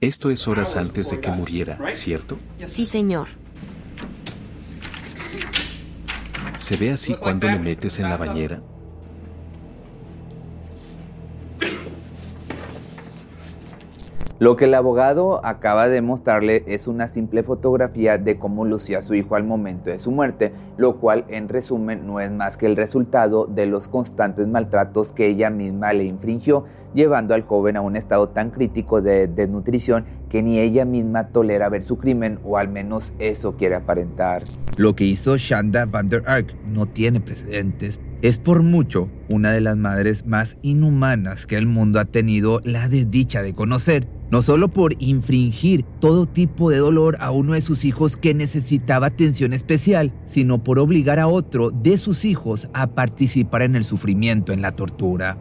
Esto es horas antes de que muriera, ¿cierto? Sí, señor. ¿Se ve así cuando le metes en la bañera? Lo que el abogado acaba de mostrarle es una simple fotografía de cómo lucía su hijo al momento de su muerte, lo cual en resumen no es más que el resultado de los constantes maltratos que ella misma le infringió, llevando al joven a un estado tan crítico de desnutrición que ni ella misma tolera ver su crimen o al menos eso quiere aparentar. Lo que hizo Shanda van der Ark no tiene precedentes. Es por mucho una de las madres más inhumanas que el mundo ha tenido la desdicha de conocer, no solo por infringir todo tipo de dolor a uno de sus hijos que necesitaba atención especial, sino por obligar a otro de sus hijos a participar en el sufrimiento, en la tortura.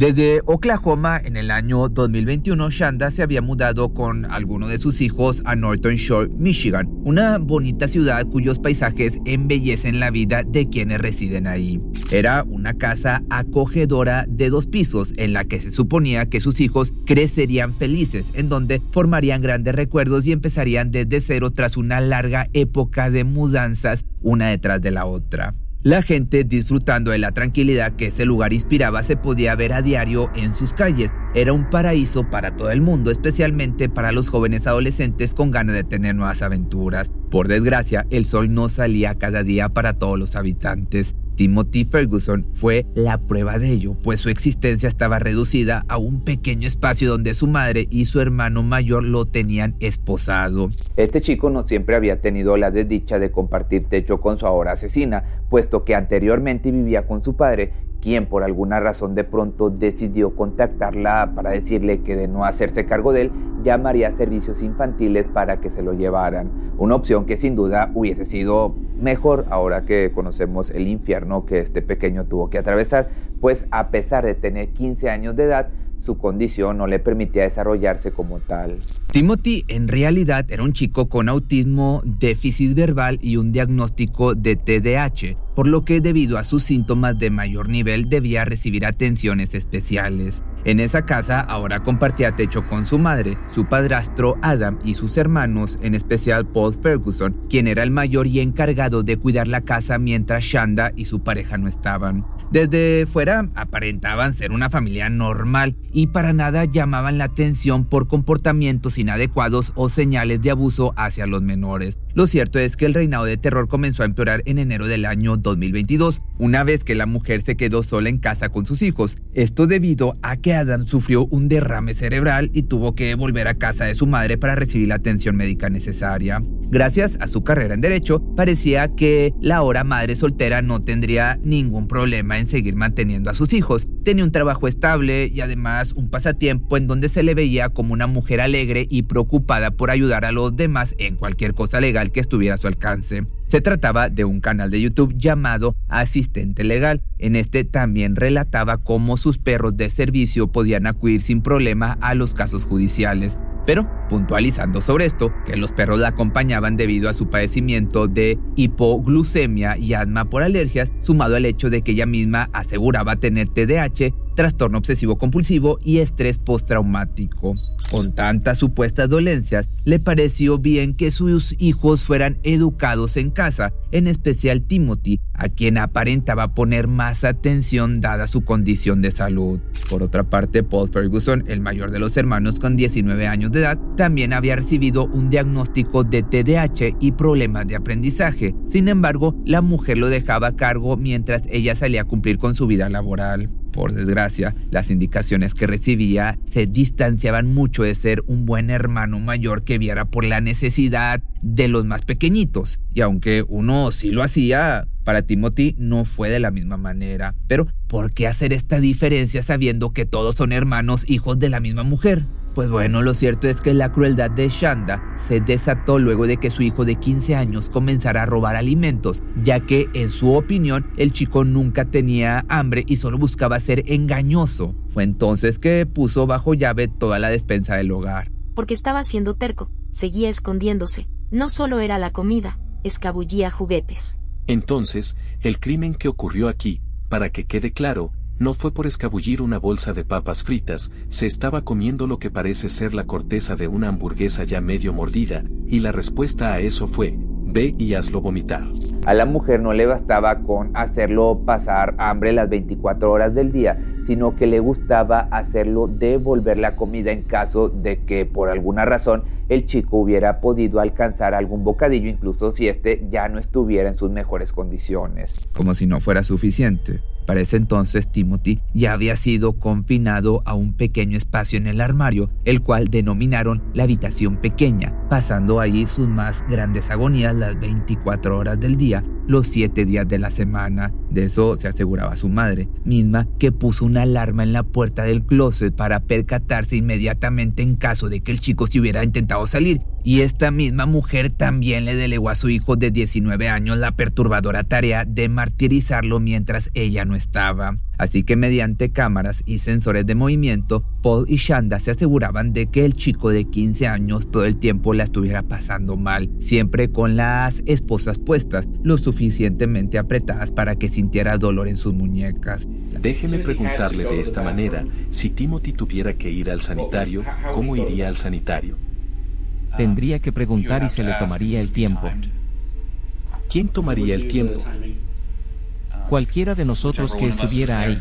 Desde Oklahoma en el año 2021, Shanda se había mudado con alguno de sus hijos a Norton Shore, Michigan, una bonita ciudad cuyos paisajes embellecen la vida de quienes residen ahí. Era una casa acogedora de dos pisos en la que se suponía que sus hijos crecerían felices, en donde formarían grandes recuerdos y empezarían desde cero tras una larga época de mudanzas una detrás de la otra. La gente disfrutando de la tranquilidad que ese lugar inspiraba se podía ver a diario en sus calles. Era un paraíso para todo el mundo, especialmente para los jóvenes adolescentes con ganas de tener nuevas aventuras. Por desgracia, el sol no salía cada día para todos los habitantes. Timothy Ferguson fue la prueba de ello, pues su existencia estaba reducida a un pequeño espacio donde su madre y su hermano mayor lo tenían esposado. Este chico no siempre había tenido la desdicha de compartir techo con su ahora asesina, puesto que anteriormente vivía con su padre quien por alguna razón de pronto decidió contactarla para decirle que de no hacerse cargo de él, llamaría a servicios infantiles para que se lo llevaran. Una opción que sin duda hubiese sido mejor ahora que conocemos el infierno que este pequeño tuvo que atravesar, pues a pesar de tener 15 años de edad, su condición no le permitía desarrollarse como tal. Timothy en realidad era un chico con autismo, déficit verbal y un diagnóstico de TDAH, por lo que debido a sus síntomas de mayor nivel debía recibir atenciones especiales. En esa casa ahora compartía techo con su madre, su padrastro Adam y sus hermanos, en especial Paul Ferguson, quien era el mayor y encargado de cuidar la casa mientras Shanda y su pareja no estaban. Desde fuera aparentaban ser una familia normal y para nada llamaban la atención por comportamientos inadecuados o señales de abuso hacia los menores. Lo cierto es que el reinado de terror comenzó a empeorar en enero del año 2022, una vez que la mujer se quedó sola en casa con sus hijos. Esto debido a que Adam sufrió un derrame cerebral y tuvo que volver a casa de su madre para recibir la atención médica necesaria. Gracias a su carrera en derecho, parecía que la ahora madre soltera no tendría ningún problema en seguir manteniendo a sus hijos. Tenía un trabajo estable y además un pasatiempo en donde se le veía como una mujer alegre y preocupada por ayudar a los demás en cualquier cosa legal que estuviera a su alcance. Se trataba de un canal de YouTube llamado Asistente Legal. En este también relataba cómo sus perros de servicio podían acudir sin problema a los casos judiciales. Pero puntualizando sobre esto, que los perros la acompañaban debido a su padecimiento de hipoglucemia y asma por alergias, sumado al hecho de que ella misma aseguraba tener TDAH, trastorno obsesivo compulsivo y estrés postraumático. Con tantas supuestas dolencias, le pareció bien que sus hijos fueran educados en casa, en especial Timothy, a quien aparentaba poner más atención dada su condición de salud. Por otra parte, Paul Ferguson, el mayor de los hermanos con 19 años de edad, también había recibido un diagnóstico de TDAH y problemas de aprendizaje. Sin embargo, la mujer lo dejaba a cargo mientras ella salía a cumplir con su vida laboral. Por desgracia, las indicaciones que recibía se distanciaban mucho de ser un buen hermano mayor que viera por la necesidad de los más pequeñitos. Y aunque uno sí lo hacía, para Timothy no fue de la misma manera. Pero, ¿por qué hacer esta diferencia sabiendo que todos son hermanos hijos de la misma mujer? Pues bueno, lo cierto es que la crueldad de Shanda se desató luego de que su hijo de 15 años comenzara a robar alimentos, ya que en su opinión el chico nunca tenía hambre y solo buscaba ser engañoso. Fue entonces que puso bajo llave toda la despensa del hogar. Porque estaba siendo terco, seguía escondiéndose. No solo era la comida, escabullía juguetes. Entonces, el crimen que ocurrió aquí para que quede claro, no fue por escabullir una bolsa de papas fritas, se estaba comiendo lo que parece ser la corteza de una hamburguesa ya medio mordida, y la respuesta a eso fue, ve y hazlo vomitar. A la mujer no le bastaba con hacerlo pasar hambre las 24 horas del día, sino que le gustaba hacerlo devolver la comida en caso de que por alguna razón el chico hubiera podido alcanzar algún bocadillo, incluso si éste ya no estuviera en sus mejores condiciones. Como si no fuera suficiente. Para ese entonces Timothy ya había sido confinado a un pequeño espacio en el armario, el cual denominaron la habitación pequeña, pasando allí sus más grandes agonías las 24 horas del día, los 7 días de la semana. De eso se aseguraba su madre, misma que puso una alarma en la puerta del closet para percatarse inmediatamente en caso de que el chico se hubiera intentado salir y esta misma mujer también le delegó a su hijo de 19 años la perturbadora tarea de martirizarlo mientras ella no estaba. Así que mediante cámaras y sensores de movimiento, Paul y Shanda se aseguraban de que el chico de 15 años todo el tiempo la estuviera pasando mal, siempre con las esposas puestas, lo suficientemente apretadas para que sintiera dolor en sus muñecas. Déjeme preguntarle de esta manera, si Timothy tuviera que ir al sanitario, ¿cómo iría al sanitario? Tendría que preguntar y se le tomaría el tiempo. ¿Quién tomaría el tiempo? Cualquiera de nosotros que estuviera ahí.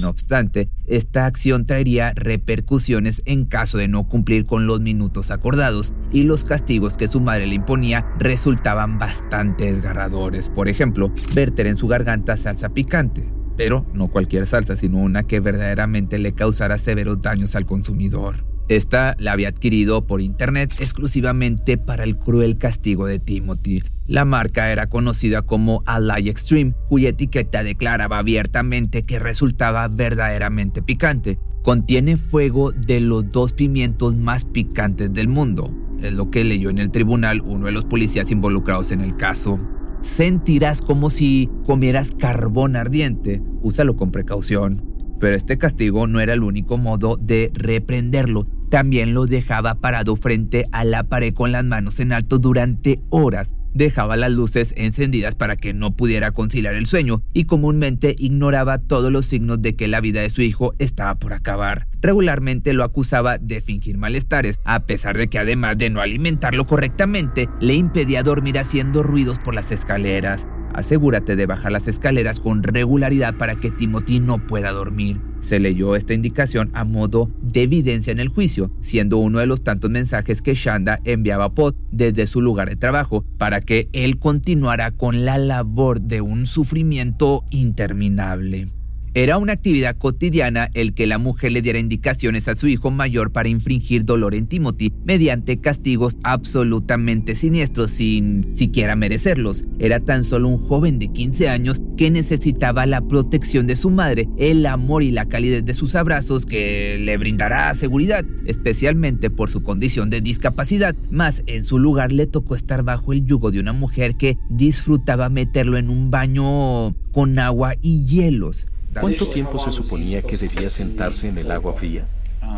No obstante, esta acción traería repercusiones en caso de no cumplir con los minutos acordados y los castigos que su madre le imponía resultaban bastante desgarradores. Por ejemplo, verter en su garganta salsa picante, pero no cualquier salsa, sino una que verdaderamente le causara severos daños al consumidor. Esta la había adquirido por internet exclusivamente para el cruel castigo de Timothy. La marca era conocida como Ally Extreme, cuya etiqueta declaraba abiertamente que resultaba verdaderamente picante. Contiene fuego de los dos pimientos más picantes del mundo. Es lo que leyó en el tribunal uno de los policías involucrados en el caso. Sentirás como si comieras carbón ardiente. Úsalo con precaución. Pero este castigo no era el único modo de reprenderlo también lo dejaba parado frente a la pared con las manos en alto durante horas. Dejaba las luces encendidas para que no pudiera conciliar el sueño y comúnmente ignoraba todos los signos de que la vida de su hijo estaba por acabar. Regularmente lo acusaba de fingir malestares, a pesar de que además de no alimentarlo correctamente, le impedía dormir haciendo ruidos por las escaleras. Asegúrate de bajar las escaleras con regularidad para que Timothy no pueda dormir. Se leyó esta indicación a modo de evidencia en el juicio, siendo uno de los tantos mensajes que Shanda enviaba a Pod desde su lugar de trabajo para que él continuara con la labor de un sufrimiento interminable. Era una actividad cotidiana el que la mujer le diera indicaciones a su hijo mayor para infringir dolor en Timothy mediante castigos absolutamente siniestros sin siquiera merecerlos. Era tan solo un joven de 15 años que necesitaba la protección de su madre, el amor y la calidez de sus abrazos que le brindará seguridad, especialmente por su condición de discapacidad, más en su lugar le tocó estar bajo el yugo de una mujer que disfrutaba meterlo en un baño con agua y hielos. ¿Cuánto tiempo se suponía que debía sentarse en el agua fría?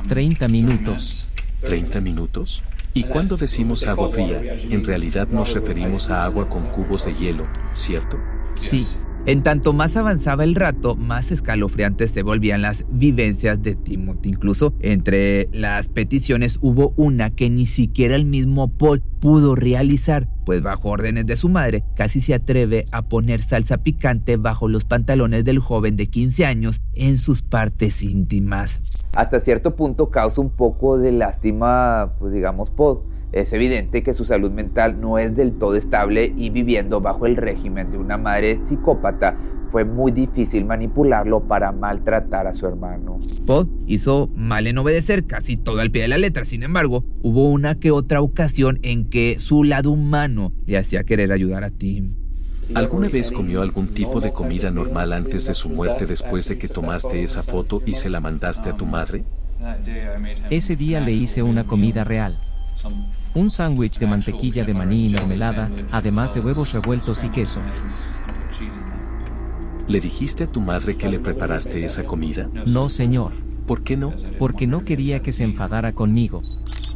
30 minutos. ¿30 minutos? Y cuando decimos agua fría, en realidad nos referimos a agua con cubos de hielo, ¿cierto? Sí. En tanto más avanzaba el rato, más escalofriantes se volvían las vivencias de Timothy. Incluso entre las peticiones hubo una que ni siquiera el mismo Paul pudo realizar, pues bajo órdenes de su madre, casi se atreve a poner salsa picante bajo los pantalones del joven de 15 años en sus partes íntimas. Hasta cierto punto causa un poco de lástima, pues digamos, Paul es evidente que su salud mental no es del todo estable y viviendo bajo el régimen de una madre psicópata fue muy difícil manipularlo para maltratar a su hermano. Paul hizo mal en obedecer casi todo al pie de la letra, sin embargo, hubo una que otra ocasión en que su lado humano le hacía querer ayudar a Tim. ¿Alguna vez comió algún tipo de comida normal antes de su muerte después de que tomaste esa foto y se la mandaste a tu madre? Ese día le hice una comida real. Un sándwich de mantequilla de maní y mermelada, además de huevos revueltos y queso. ¿Le dijiste a tu madre que le preparaste esa comida? No, señor. ¿Por qué no? Porque no quería que se enfadara conmigo.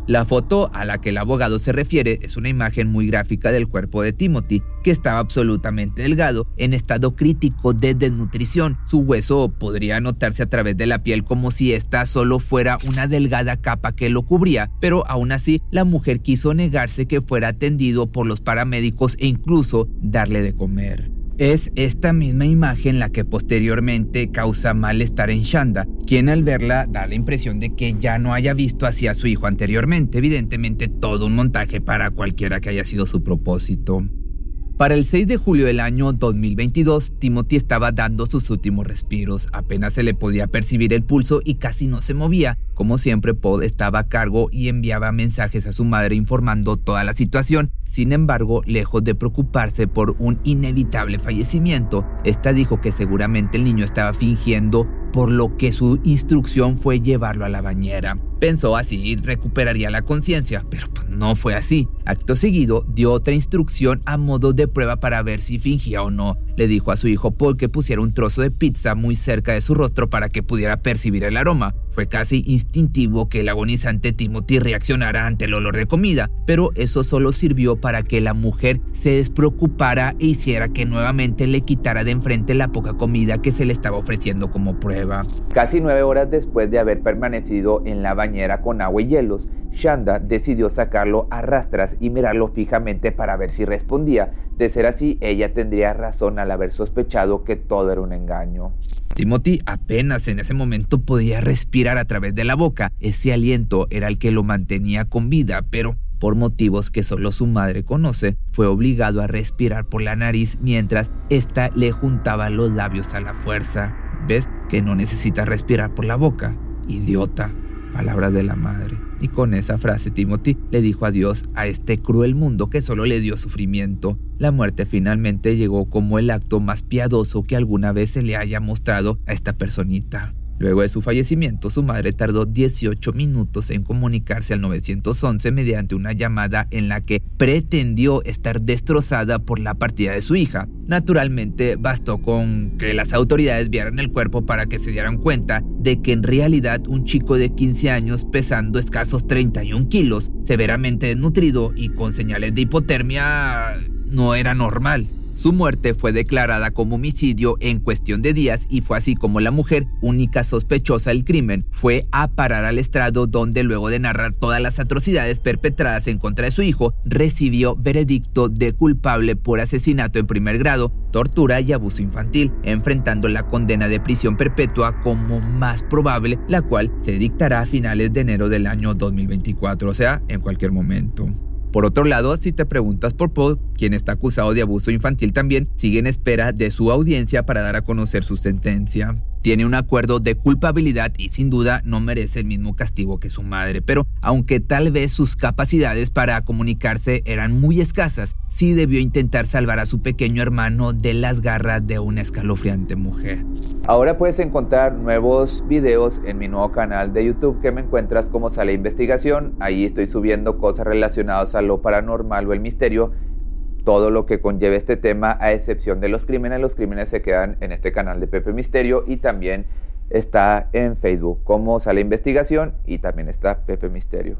La foto a la que el abogado se refiere es una imagen muy gráfica del cuerpo de Timothy, que estaba absolutamente delgado, en estado crítico de desnutrición. Su hueso podría notarse a través de la piel como si esta solo fuera una delgada capa que lo cubría, pero aún así la mujer quiso negarse que fuera atendido por los paramédicos e incluso darle de comer. Es esta misma imagen la que posteriormente causa malestar en Shanda, quien al verla da la impresión de que ya no haya visto hacia su hijo anteriormente, evidentemente todo un montaje para cualquiera que haya sido su propósito. Para el 6 de julio del año 2022, Timothy estaba dando sus últimos respiros, apenas se le podía percibir el pulso y casi no se movía. Como siempre, Paul estaba a cargo y enviaba mensajes a su madre informando toda la situación. Sin embargo, lejos de preocuparse por un inevitable fallecimiento, esta dijo que seguramente el niño estaba fingiendo por lo que su instrucción fue llevarlo a la bañera. Pensó así recuperaría la conciencia, pero pues no fue así. Acto seguido dio otra instrucción a modo de prueba para ver si fingía o no. Le dijo a su hijo Paul que pusiera un trozo de pizza muy cerca de su rostro para que pudiera percibir el aroma. Fue casi instintivo que el agonizante Timothy reaccionara ante el olor de comida, pero eso solo sirvió para que la mujer se despreocupara e hiciera que nuevamente le quitara de enfrente la poca comida que se le estaba ofreciendo como prueba. Casi nueve horas después de haber permanecido en la bañera con agua y hielos, Shanda decidió sacarlo a rastras y mirarlo fijamente para ver si respondía. De ser así, ella tendría razón al haber sospechado que todo era un engaño. Timothy apenas en ese momento podía respirar a través de la boca. Ese aliento era el que lo mantenía con vida, pero por motivos que solo su madre conoce, fue obligado a respirar por la nariz mientras ésta le juntaba los labios a la fuerza. ¿Ves que no necesita respirar por la boca? Idiota. Palabras de la madre. Y con esa frase Timothy le dijo adiós a este cruel mundo que solo le dio sufrimiento. La muerte finalmente llegó como el acto más piadoso que alguna vez se le haya mostrado a esta personita. Luego de su fallecimiento, su madre tardó 18 minutos en comunicarse al 911 mediante una llamada en la que pretendió estar destrozada por la partida de su hija. Naturalmente, bastó con que las autoridades vieran el cuerpo para que se dieran cuenta de que en realidad un chico de 15 años pesando escasos 31 kilos, severamente desnutrido y con señales de hipotermia, no era normal. Su muerte fue declarada como homicidio en cuestión de días y fue así como la mujer, única sospechosa del crimen, fue a parar al estrado donde luego de narrar todas las atrocidades perpetradas en contra de su hijo, recibió veredicto de culpable por asesinato en primer grado, tortura y abuso infantil, enfrentando la condena de prisión perpetua como más probable, la cual se dictará a finales de enero del año 2024, o sea, en cualquier momento. Por otro lado, si te preguntas por Paul, quien está acusado de abuso infantil también, sigue en espera de su audiencia para dar a conocer su sentencia. Tiene un acuerdo de culpabilidad y sin duda no merece el mismo castigo que su madre, pero aunque tal vez sus capacidades para comunicarse eran muy escasas, sí debió intentar salvar a su pequeño hermano de las garras de una escalofriante mujer. Ahora puedes encontrar nuevos videos en mi nuevo canal de YouTube que me encuentras como Sale Investigación. Ahí estoy subiendo cosas relacionadas a lo paranormal o el misterio todo lo que conlleve este tema, a excepción de los crímenes. Los crímenes se quedan en este canal de Pepe Misterio y también está en Facebook como Sale Investigación y también está Pepe Misterio.